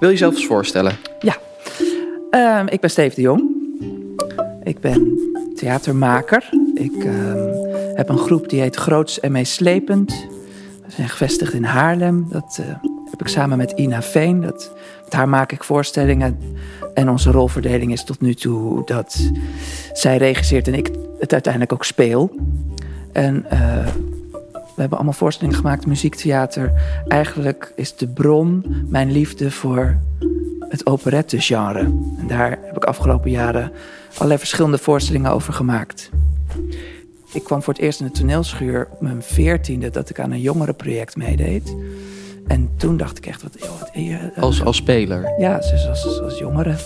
Wil je jezelf eens voorstellen? Ja, Ehm, ik ben Steve de Jong. Ik ben theatermaker. Ik ehm, heb een groep die heet Groots en Meeslepend. We zijn gevestigd in Haarlem. Dat eh, heb ik samen met Ina Veen. Dat, met haar maak ik voorstellingen. En onze rolverdeling is tot nu toe dat zij regisseert en ik het uiteindelijk ook speel. En eh, we hebben allemaal voorstellingen gemaakt, muziektheater. Eigenlijk is de bron mijn liefde voor het operette-genre. En daar heb ik afgelopen jaren allerlei verschillende voorstellingen over gemaakt. Ik kwam voor het eerst in de toneelschuur op mijn veertiende dat ik aan een jongerenproject meedeed. En toen dacht ik echt, wat... Joh, wat uh, als, als speler? Ja, dus als, als jongere.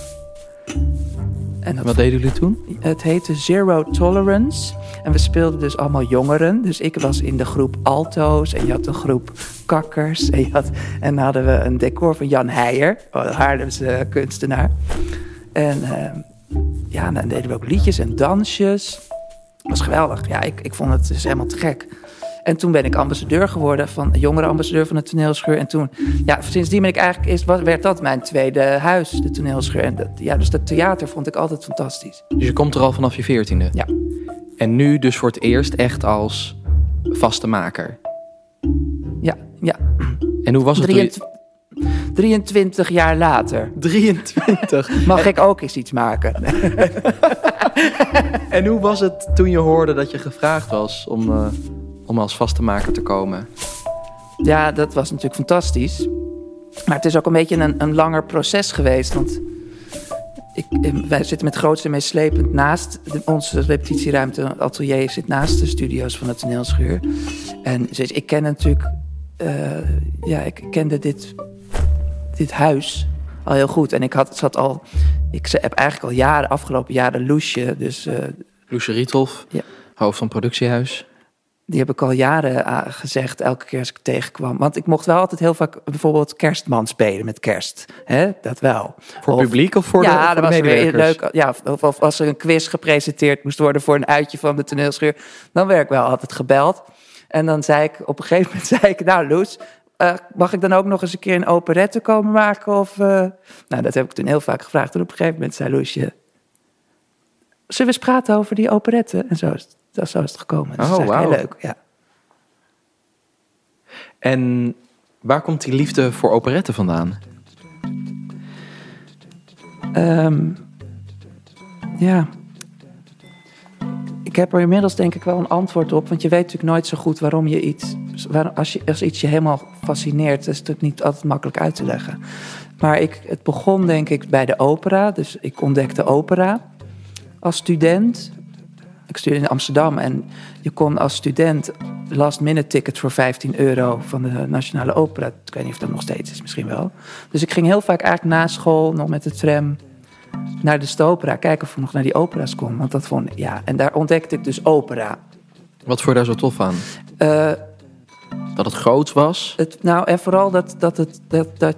En wat deden jullie toen? Het heette Zero Tolerance. En we speelden dus allemaal jongeren. Dus ik was in de groep alto's en je had een groep kakkers. En, je had, en dan hadden we een decor van Jan Heijer, Haarlemse kunstenaar. En uh, ja, dan deden we ook liedjes en dansjes. Dat was geweldig. Ja, ik, ik vond het dus helemaal te gek. En toen ben ik ambassadeur geworden, van jongere ambassadeur van de toneelschuur. En toen, ja, sindsdien ben ik eigenlijk, is, werd dat mijn tweede huis, de toneelschuur. En dat, ja, dus dat theater vond ik altijd fantastisch. Dus je komt er al vanaf je veertiende? Ja. En nu dus voor het eerst echt als vaste maker? Ja, ja. En hoe was het 23, je... 23 jaar later. 23? Mag ik ook eens iets maken? en hoe was het toen je hoorde dat je gevraagd was om... Uh om als maker te komen? Ja, dat was natuurlijk fantastisch. Maar het is ook een beetje een, een langer proces geweest. Want ik, eh, wij zitten met grootste en slepend naast de, onze repetitieruimte. atelier zit naast de studio's van het toneelschuur. En dus ik ken natuurlijk... Uh, ja, ik kende dit, dit huis al heel goed. En ik had, zat al... Ik heb eigenlijk al jaren, afgelopen jaren, Loesje. Dus, uh, Loesje Riethoff, ja. hoofd van productiehuis. Die heb ik al jaren eh, gezegd, elke keer als ik tegenkwam. Want ik mocht wel altijd heel vaak bijvoorbeeld kerstman spelen met kerst. Hè? Dat wel. Voor publiek of voor ja, de, voor dat was weer leuk. Ja, of, of, als er een quiz gepresenteerd moest worden voor een uitje van de toneelschuur. Dan werd ik wel altijd gebeld. En dan zei ik, op een gegeven moment zei ik, nou Loes, uh, mag ik dan ook nog eens een keer een operette komen maken? Of, uh... Nou, dat heb ik toen heel vaak gevraagd. En op een gegeven moment zei Loesje, zullen we eens praten over die operette? En zo is het dat zo is het gekomen. Dat oh, is wow. heel leuk, ja. En waar komt die liefde voor operetten vandaan? Um, ja. Ik heb er inmiddels denk ik wel een antwoord op. Want je weet natuurlijk nooit zo goed waarom je iets... als, je, als iets je helemaal fascineert... is het natuurlijk niet altijd makkelijk uit te leggen. Maar ik, het begon denk ik bij de opera. Dus ik ontdekte opera als student. Ik studeerde in Amsterdam en je kon als student last minute tickets voor 15 euro van de Nationale Opera. Ik weet niet of dat nog steeds is, misschien wel. Dus ik ging heel vaak eigenlijk na school nog met de tram naar de Stopera. Kijken of ik nog naar die opera's kon. Want dat vond ja. En daar ontdekte ik dus opera. Wat vond je daar zo tof aan? Uh, dat het groot was? Het, nou, en vooral dat, dat het. Dat, dat,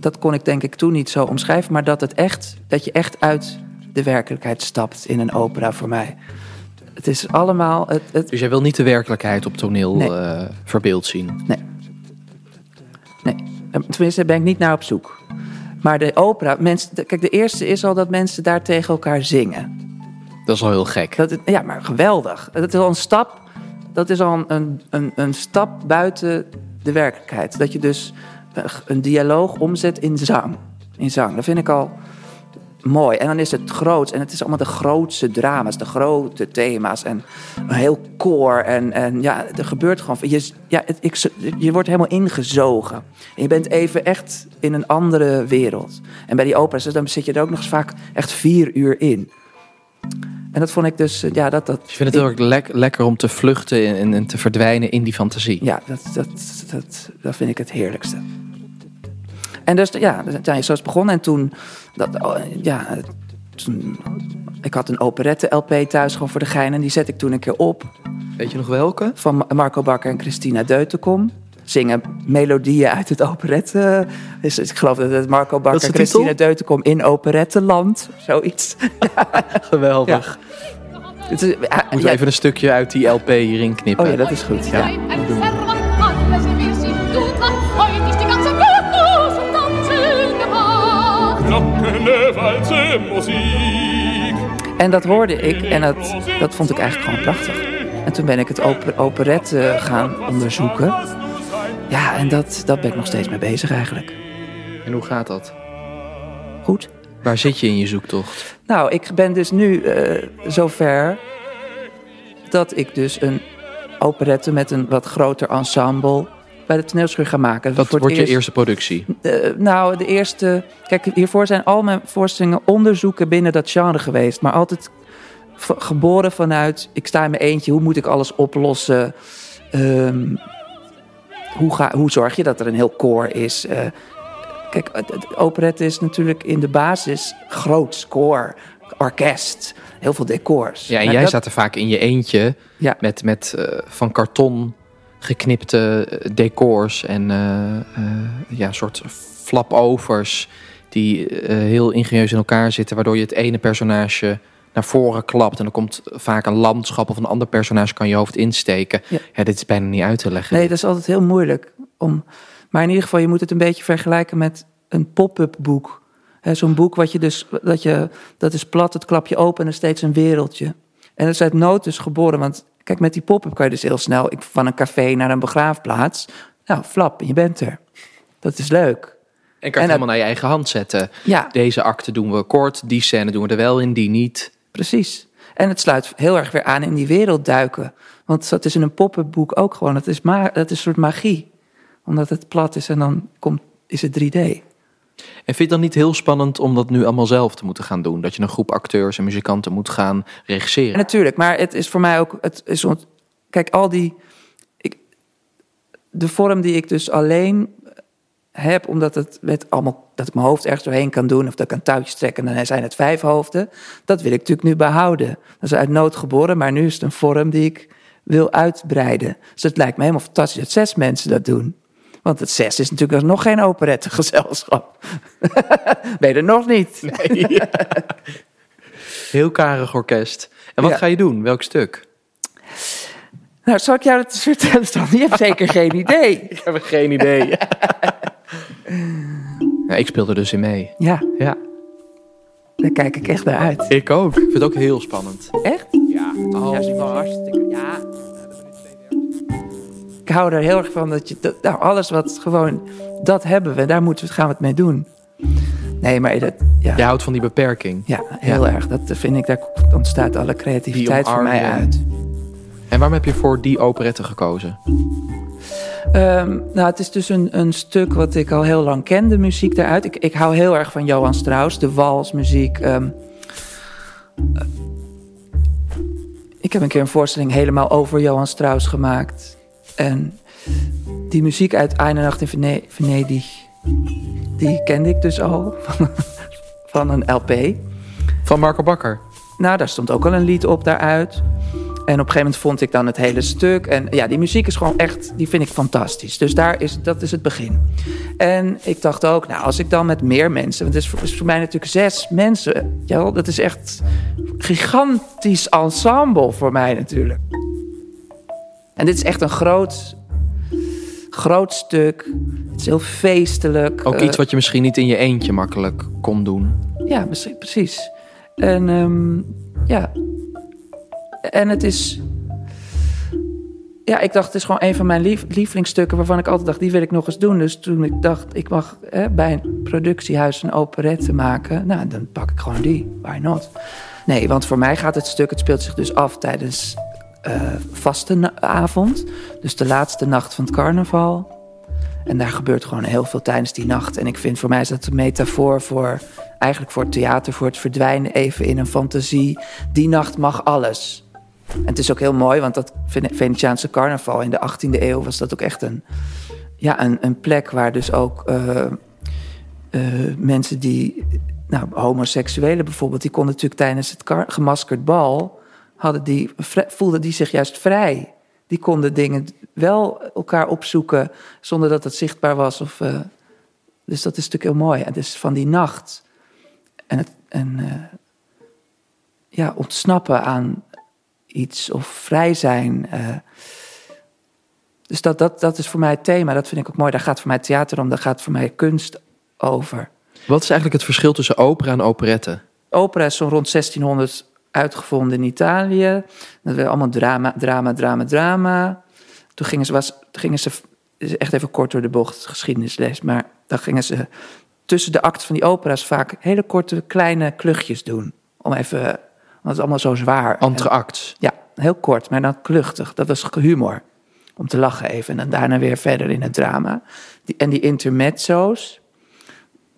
dat kon ik denk ik toen niet zo omschrijven, maar dat het echt, dat je echt uit de werkelijkheid stapt in een opera voor mij. Het is allemaal. Het, het... Dus jij wil niet de werkelijkheid op toneel nee. uh, verbeeld zien? Nee. Nee. Tenminste, ben ik niet naar op zoek. Maar de opera, mensen, kijk, de eerste is al dat mensen daar tegen elkaar zingen. Dat is al heel gek. Dat, ja, maar geweldig. Dat is al een stap. Dat is al een, een, een stap buiten de werkelijkheid. Dat je dus een dialoog omzet in zang. In zang. Dat vind ik al mooi. En dan is het groot. En het is allemaal de grootste drama's, de grote thema's. En een heel koor. En, en ja, er gebeurt gewoon. Je, ja, het, ik, je wordt helemaal ingezogen. En je bent even echt in een andere wereld. En bij die opera's, dan zit je er ook nog eens vaak echt vier uur in. En dat vond ik dus, ja, dat... dat je vindt het erg lekker om te vluchten en, en te verdwijnen in die fantasie. Ja, dat, dat, dat, dat vind ik het heerlijkste. En dus ja, zo is het begonnen. En toen, dat, oh, ja, toen, ik had een operette-LP thuis gewoon voor de gein. En die zet ik toen een keer op. Weet je nog welke? Van Marco Bakker en Christina Deutenkom. Zingen melodieën uit het operette. Dus ik geloof dat het Marco Bakker en Christina Deutenkom in operetteland. Zoiets. Geweldig. Het is, Moet even een stukje uit die LP hierin knippen. Oh ja, dat is goed. Ja. En dat hoorde ik en dat, dat vond ik eigenlijk gewoon prachtig. En toen ben ik het oper, operette gaan onderzoeken. Ja, en dat, dat ben ik nog steeds mee bezig eigenlijk. En hoe gaat dat? Goed. Waar zit je in je zoektocht? Nou, ik ben dus nu eh, zover dat ik dus een operette met een wat groter ensemble bij de toneelschuur ga maken. Voor het wordt je eerst- eerste productie? Eh, nou, de eerste. Kijk, hiervoor zijn al mijn voorstellingen onderzoeken binnen dat genre geweest. Maar altijd geboren vanuit. Ik sta in mijn eentje, hoe moet ik alles oplossen? Ehm, hoe, ga, hoe zorg je dat er een heel koor is? Eh, kijk, het, operette is natuurlijk in de basis groot koor, orkest, heel veel decors. Ja, en jij dat- staat er vaak in je eentje Ja. met, met eh, van karton geknipte decors en eh, eh, ja, soort flapovers die eh, heel ingenieus in elkaar zitten, waardoor je het ene personage naar voren klapt en dan komt vaak een landschap of een ander personage kan je hoofd insteken. Ja. Ja, dit is bijna niet uit te leggen. Nee, dat is altijd heel moeilijk. Om, maar in ieder geval, je moet het een beetje vergelijken met een pop-up boek. Zo'n boek wat je dus, dat, je, dat is plat, het klap je open en er steeds een wereldje. En dat is uit nood dus geboren. Want kijk, met die pop-up kan je dus heel snel van een café naar een begraafplaats. Nou, flap, en je bent er. Dat is leuk. en kan je helemaal naar je eigen hand zetten. Ja, Deze acte doen we kort, die scène doen we er wel in, die niet. precies. En het sluit heel erg weer aan in die wereld duiken. Want dat is in een pop-up boek ook gewoon. Dat is, ma dat is een soort magie. Omdat het plat is en dan komt, is het 3D. En vind je het dan niet heel spannend om dat nu allemaal zelf te moeten gaan doen? Dat je een groep acteurs en muzikanten moet gaan regisseren? Natuurlijk, maar het is voor mij ook. Het is, kijk, al die. Ik, de vorm die ik dus alleen heb, omdat het met allemaal. dat ik mijn hoofd ergens doorheen kan doen. of dat ik een touwtje trek en dan zijn het vijf hoofden. dat wil ik natuurlijk nu behouden. Dat is uit nood geboren, maar nu is het een vorm die ik wil uitbreiden. Dus het lijkt me helemaal fantastisch dat zes mensen dat doen. Want het zes is natuurlijk nog geen operettegezelschap. ben je er nog niet? Heel karig orkest. En wat Ja. ga je doen? Welk stuk? Nou, zal ik jou dat vertellen, Stan? Je hebt zeker geen idee. Ik heb geen idee. ja, ik speel er dus in mee. Ja, Ja, daar kijk ik echt naar uit. ik ook. Ik vind het ook heel spannend. Echt? Ja. Ja, is wel hartstikke. Ja. Ik hou er heel erg van dat je. dat- nou, alles wat gewoon. Dat hebben we, daar moeten we, gaan we het mee doen. Nee, maar dat. Ja, Je houdt van die beperking. ja heel erg. Dat vind ik, daar ontstaat alle creativiteit voor mij uit. En waarom heb je voor die operette gekozen? Ehm, nou, het is dus een, een stuk wat ik al heel lang ken, de muziek daaruit. Ik, ik hou heel erg van Johan Strauss, de walsmuziek. Eh, ik heb een keer een voorstelling helemaal over Johan Strauss gemaakt. En die muziek uit Eine Nacht in Vene- Venedig, die kende ik dus al van een LP. Van Marco Bakker. Nou, daar stond ook al een lied op daaruit. En op een gegeven moment vond ik dan het hele stuk. En ja, die muziek is gewoon echt, die vind ik fantastisch. Dus daar is, dat is het begin. En ik dacht ook, nou, als ik dan met meer mensen... Want het is voor, is voor mij natuurlijk zes mensen. Ja, dat is echt gigantisch ensemble voor mij natuurlijk. En dit is echt een groot, groot stuk. Het is heel feestelijk. Ook Eh, iets wat je misschien niet in je eentje makkelijk kon doen. ja, misschien- precies. En ehm, ja. En het is. Ja, ik dacht, het is gewoon een van mijn lief, lievelingsstukken waarvan ik altijd dacht, die wil ik nog eens doen. Dus toen ik dacht, ik mag hè, bij een productiehuis een operette maken, nou, dan pak ik gewoon die. Why not? Nee, want voor mij gaat het stuk, het speelt zich dus af tijdens vastenavond. Dus de laatste nacht van het carnaval. En daar gebeurt gewoon heel veel tijdens die nacht. En ik vind voor mij is dat een metafoor voor eigenlijk voor het theater, voor het verdwijnen even in een fantasie. Die nacht mag alles. En het is ook heel mooi, want dat Vene- Venetiaanse carnaval in de 18e eeuw was dat ook echt een, ja, een, een plek waar dus ook eh, eh, mensen die, nou, homoseksuelen bijvoorbeeld, die konden natuurlijk tijdens het gemaskerd bal, hadden die, voelden die zich juist vrij. Die konden dingen wel elkaar opzoeken zonder dat het zichtbaar was. Of, eh, dus dat is natuurlijk heel mooi. En dus van die nacht en, het, en eh, ja, ontsnappen aan iets of vrij zijn. eh. dus dat, dat, dat is voor mij het thema. Dat vind ik ook mooi. Daar gaat voor mij theater om. Daar gaat voor mij kunst over. Wat is eigenlijk het verschil tussen opera en operette? Opera is zo'n rond 1600 uitgevonden in Italië. Dat werd allemaal drama, drama, drama, drama. Toen gingen ze, was, toen gingen ze echt even kort door de bocht, geschiedenisles, maar dan gingen ze tussen de acten van die opera's vaak hele korte, kleine kluchtjes doen. Om even, want het is allemaal zo zwaar. Entreact. Ja, heel kort, maar dan kluchtig. Dat was humor. Om te lachen even. En daarna weer verder in het drama. Die, en die intermezzo's.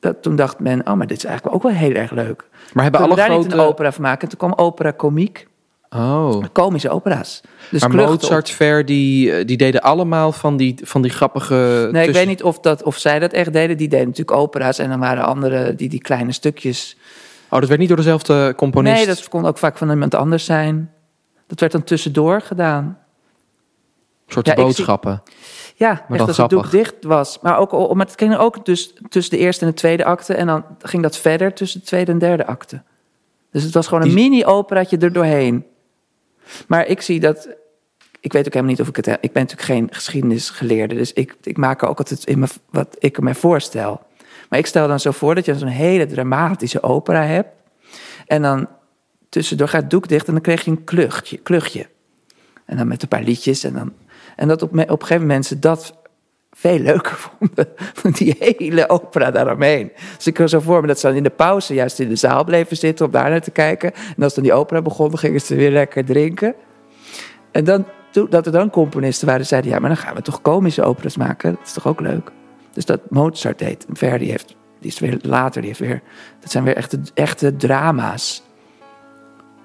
Dat, toen dacht men, oh, maar dit is eigenlijk ook wel heel erg leuk. Maar hebben alle daar niet een opera van maken? En toen kwam opera komiek. Oh. Komische opera's. Dus maar klucht op- Mozart, Verdi, eh, die deden allemaal van die, van die grappige... Nee, ik weet niet of, dat, of zij dat echt deden. Die deden natuurlijk opera's. En dan waren anderen die die kleine stukjes... Oh, dat werd niet door dezelfde componist? Nee, dat kon ook vaak van iemand anders zijn. Dat werd dan tussendoor gedaan. soort Ja, ik zie- boodschappen. Ja, dan echt als het doek dicht was. Maar, ook, al- maar het ging ook dus tussen de eerste en de tweede acte. En dan ging dat verder tussen de tweede en derde acte. Dus het was gewoon een mini-operaatje er doorheen. Maar ik zie dat... Ik weet ook helemaal niet of ik het... Ik ben natuurlijk geen geschiedenisgeleerde. Dus ik, ik maak er ook altijd in me, wat ik me voorstel. Maar ik stel dan zo voor dat je zo'n hele dramatische opera hebt. En dan tussendoor gaat het doek dicht en dan kreeg je een kluchtje. kluchtje. En dan met een paar liedjes. En, dan, en dat op, op een gegeven moment ze dat veel leuker vonden. dan Die hele opera daaromheen. Dus ik kan zo voor me dat ze dan in de pauze juist in de zaal bleven zitten om daar naar te kijken. En als dan die opera begon, gingen ze weer lekker drinken. En dan, dat er dan componisten waren zeiden... ja, maar dan gaan we toch komische operas maken? Dat is toch ook leuk? Dus dat Mozart deed. Verdi heeft, die is weer later, die heeft weer... Dat zijn weer echte, echte drama's.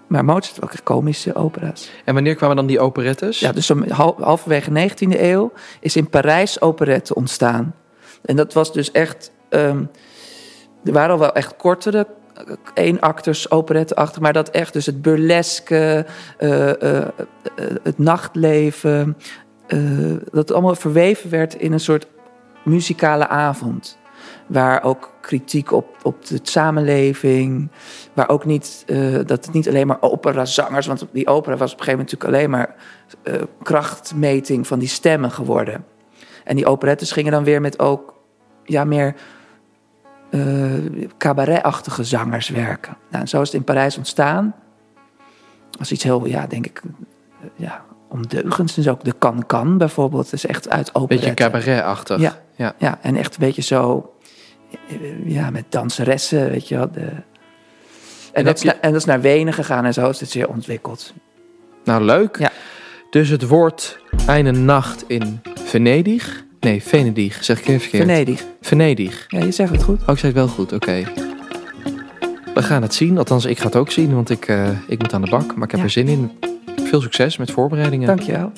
Maar Mozart heeft ook echt komische opera's. En wanneer kwamen dan die operettes? Ja, dus zo hal- halverwege 19e eeuw is in Parijs operette ontstaan. En dat was dus echt. ehm, er waren al wel echt kortere eh, eenakters operetten achter, maar dat echt dus het burleske, eh, eh, eh, het nachtleven, eh, dat allemaal verweven werd in een soort muzikale avond. Waar ook kritiek op, op de samenleving. Waar ook niet, eh, dat het niet alleen maar operazangers. Want die opera was op een gegeven moment natuurlijk alleen maar eh, krachtmeting van die stemmen geworden. En die operettes gingen dan weer met ook ja, meer eh cabaretachtige zangers werken. Nou, en zo is het in Parijs ontstaan. Als iets heel, ja, denk ik, ja, ondeugends. Dus ook de Can-Can bijvoorbeeld. Is echt uit operette. Beetje cabaretachtig. Ja. ja. Ja, en echt een beetje zo, ja, met danseressen, weet je wel. De... En, dat is je- naar, en dat is naar Wenen gegaan en zo is het zeer ontwikkeld. Nou, leuk. Ja. Dus het wordt Eine Nacht in Venedig. Nee, Venedig, zeg ik even verkeerd. Venedig. Venedig. Ja, je zegt het goed. Oh, ik zei het wel goed, oké. We gaan het zien. Althans, ik ga het ook zien, want ik, eh, ik moet aan de bak. Maar ik heb Ja. er zin in. Veel succes met voorbereidingen. Dankjewel.